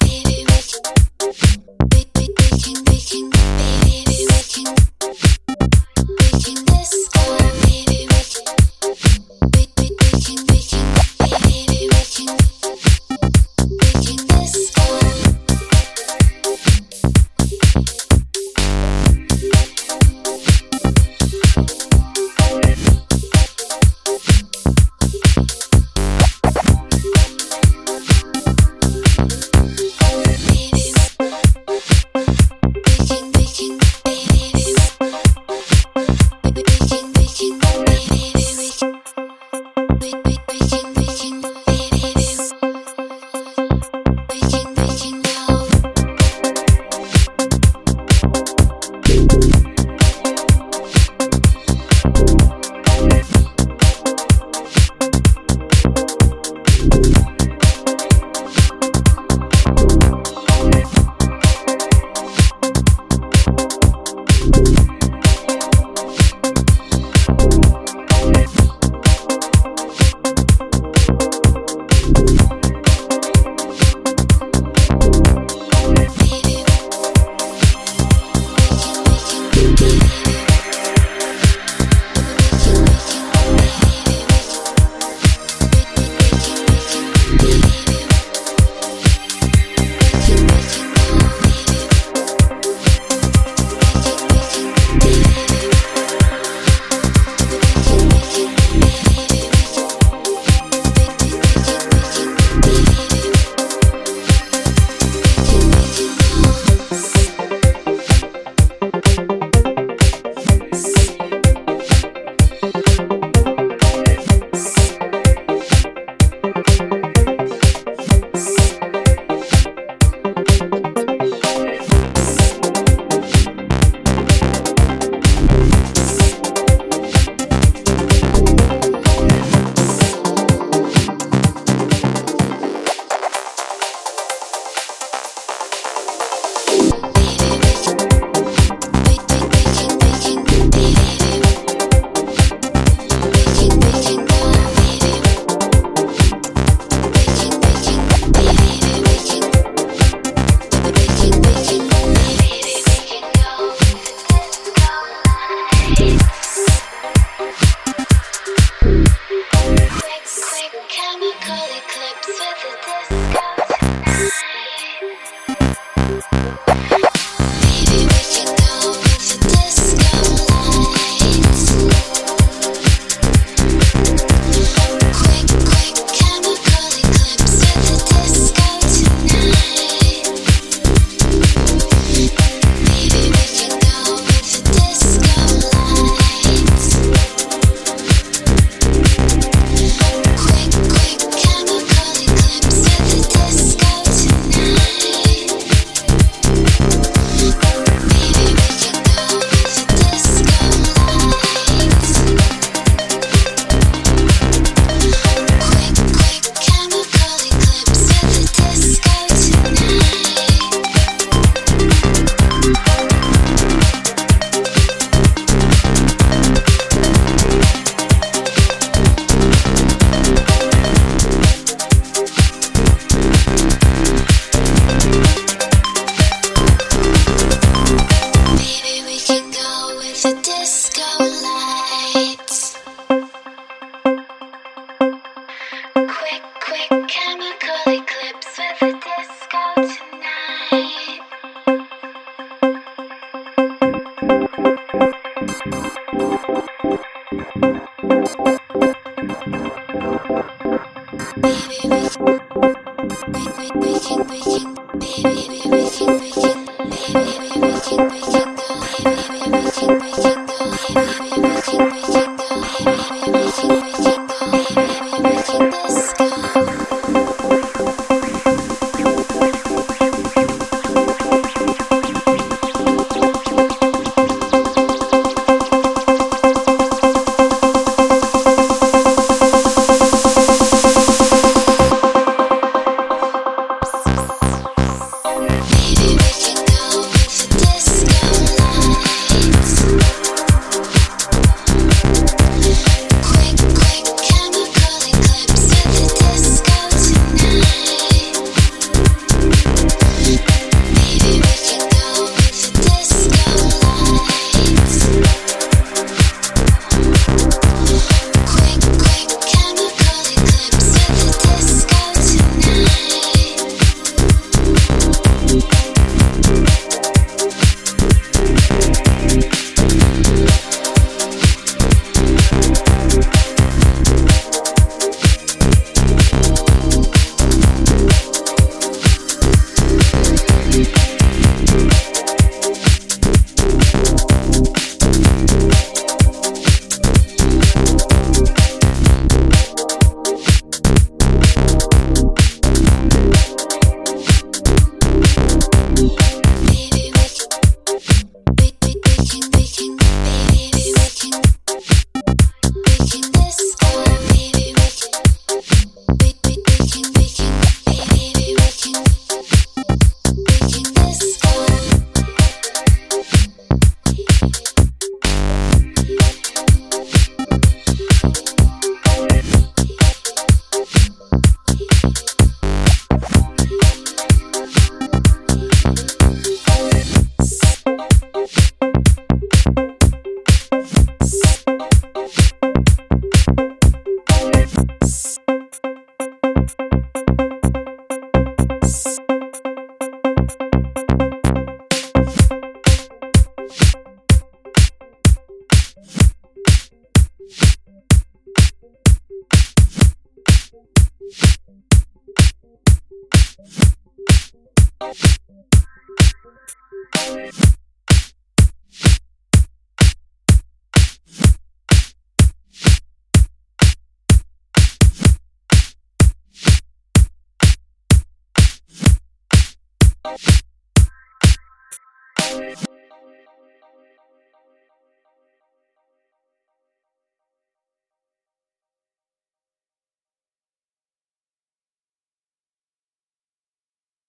Baby, Let's go.